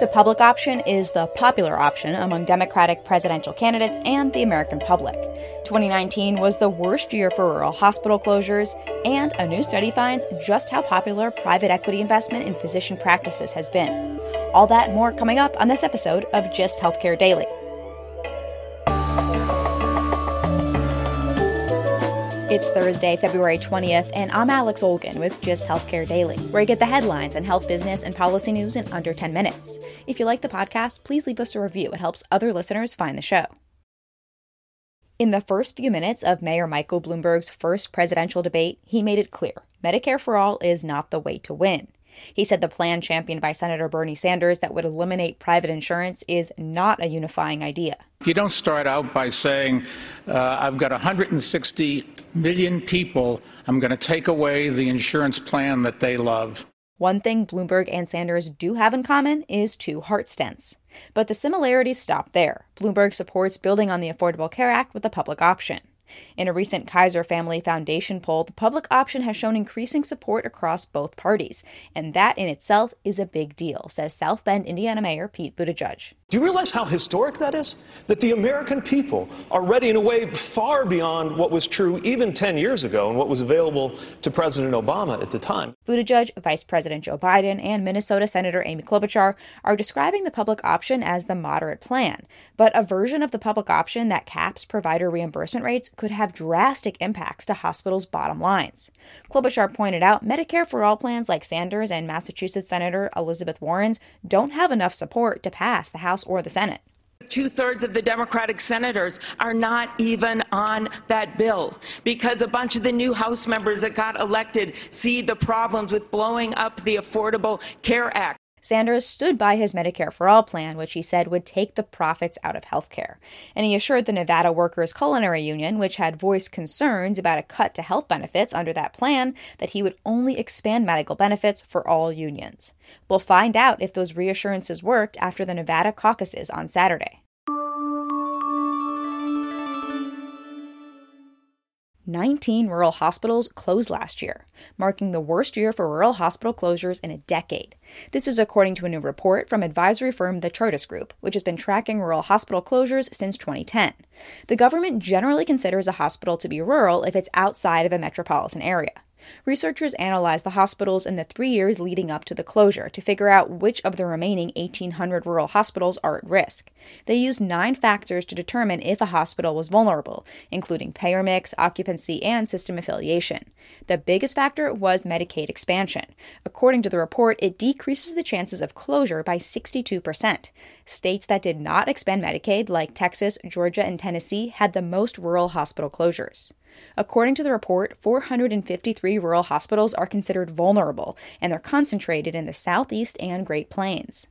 The public option is the popular option among Democratic presidential candidates and the American public. 2019 was the worst year for rural hospital closures, and a new study finds just how popular private equity investment in physician practices has been. All that more coming up on this episode of Gist Healthcare Daily. It's Thursday, February 20th, and I'm Alex Olgin with Gist Healthcare Daily, where you get the headlines and health business and policy news in under 10 minutes. If you like the podcast, please leave us a review. It helps other listeners find the show. In the first few minutes of Mayor Michael Bloomberg's first presidential debate, he made it clear Medicare for all is not the way to win. He said the plan championed by Senator Bernie Sanders that would eliminate private insurance is not a unifying idea. You don't start out by saying, uh, I've got 160 million people, I'm going to take away the insurance plan that they love. One thing Bloomberg and Sanders do have in common is two heart stents. But the similarities stop there. Bloomberg supports building on the Affordable Care Act with a public option. In a recent Kaiser Family Foundation poll, the public option has shown increasing support across both parties, and that in itself is a big deal, says South Bend, Indiana Mayor Pete Buttigieg. Do you realize how historic that is? That the American people are ready in a way far beyond what was true even 10 years ago and what was available to President Obama at the time. Buttigieg, Vice President Joe Biden, and Minnesota Senator Amy Klobuchar are describing the public option as the moderate plan. But a version of the public option that caps provider reimbursement rates could have drastic impacts to hospitals' bottom lines. Klobuchar pointed out Medicare for all plans like Sanders and Massachusetts Senator Elizabeth Warren's don't have enough support to pass the House or the Senate. Two thirds of the Democratic senators are not even on that bill because a bunch of the new House members that got elected see the problems with blowing up the Affordable Care Act. Sanders stood by his Medicare for All plan, which he said would take the profits out of healthcare. And he assured the Nevada Workers Culinary Union, which had voiced concerns about a cut to health benefits under that plan, that he would only expand medical benefits for all unions. We'll find out if those reassurances worked after the Nevada caucuses on Saturday. 19 rural hospitals closed last year, marking the worst year for rural hospital closures in a decade. This is according to a new report from advisory firm the Chartis Group, which has been tracking rural hospital closures since 2010. The government generally considers a hospital to be rural if it's outside of a metropolitan area. Researchers analyzed the hospitals in the three years leading up to the closure to figure out which of the remaining 1,800 rural hospitals are at risk. They used nine factors to determine if a hospital was vulnerable, including payer mix, occupancy, and system affiliation. The biggest factor was Medicaid expansion. According to the report, it decreases the chances of closure by 62%. States that did not expand Medicaid, like Texas, Georgia, and Tennessee, had the most rural hospital closures. According to the report, 453 rural hospitals are considered vulnerable, and they're concentrated in the Southeast and Great Plains.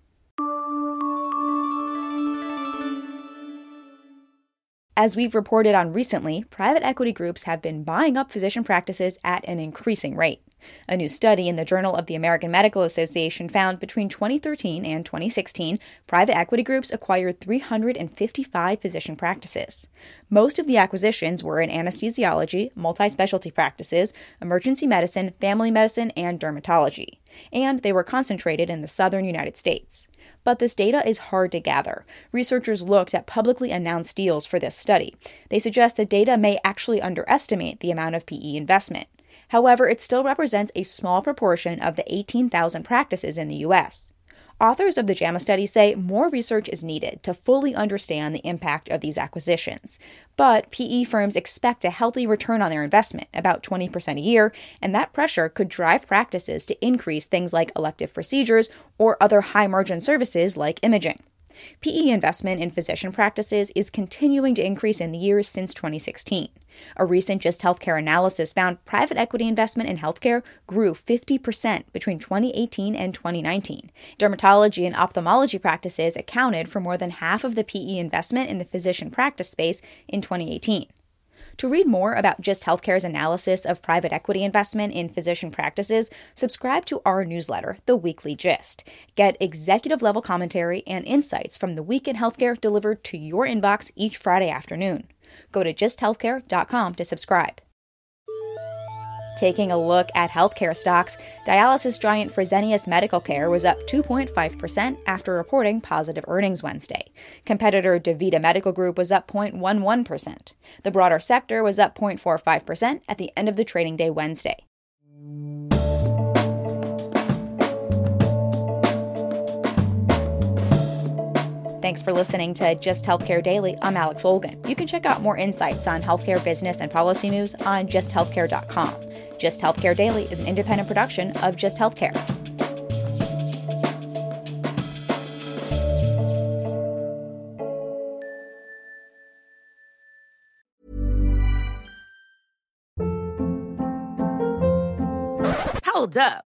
As we've reported on recently, private equity groups have been buying up physician practices at an increasing rate. A new study in the Journal of the American Medical Association found between 2013 and 2016, private equity groups acquired 355 physician practices. Most of the acquisitions were in anesthesiology, multi specialty practices, emergency medicine, family medicine, and dermatology. And they were concentrated in the southern United States. But this data is hard to gather. Researchers looked at publicly announced deals for this study. They suggest the data may actually underestimate the amount of PE investment. However, it still represents a small proportion of the 18,000 practices in the US. Authors of the JAMA study say more research is needed to fully understand the impact of these acquisitions. But PE firms expect a healthy return on their investment, about 20% a year, and that pressure could drive practices to increase things like elective procedures or other high margin services like imaging. PE investment in physician practices is continuing to increase in the years since 2016. A recent Gist Healthcare analysis found private equity investment in healthcare grew 50% between 2018 and 2019. Dermatology and ophthalmology practices accounted for more than half of the PE investment in the physician practice space in 2018. To read more about Gist Healthcare's analysis of private equity investment in physician practices, subscribe to our newsletter, The Weekly Gist. Get executive level commentary and insights from the week in healthcare delivered to your inbox each Friday afternoon. Go to gisthealthcare.com to subscribe. Taking a look at healthcare stocks, dialysis giant Fresenius Medical Care was up 2.5% after reporting positive earnings Wednesday. Competitor DaVita Medical Group was up 0.11%. The broader sector was up 0.45% at the end of the trading day Wednesday. Thanks for listening to Gist Healthcare Daily. I'm Alex Olgin. You can check out more insights on healthcare business and policy news on gisthealthcare.com. Gist Healthcare Daily is an independent production of Gist Healthcare. Hold up.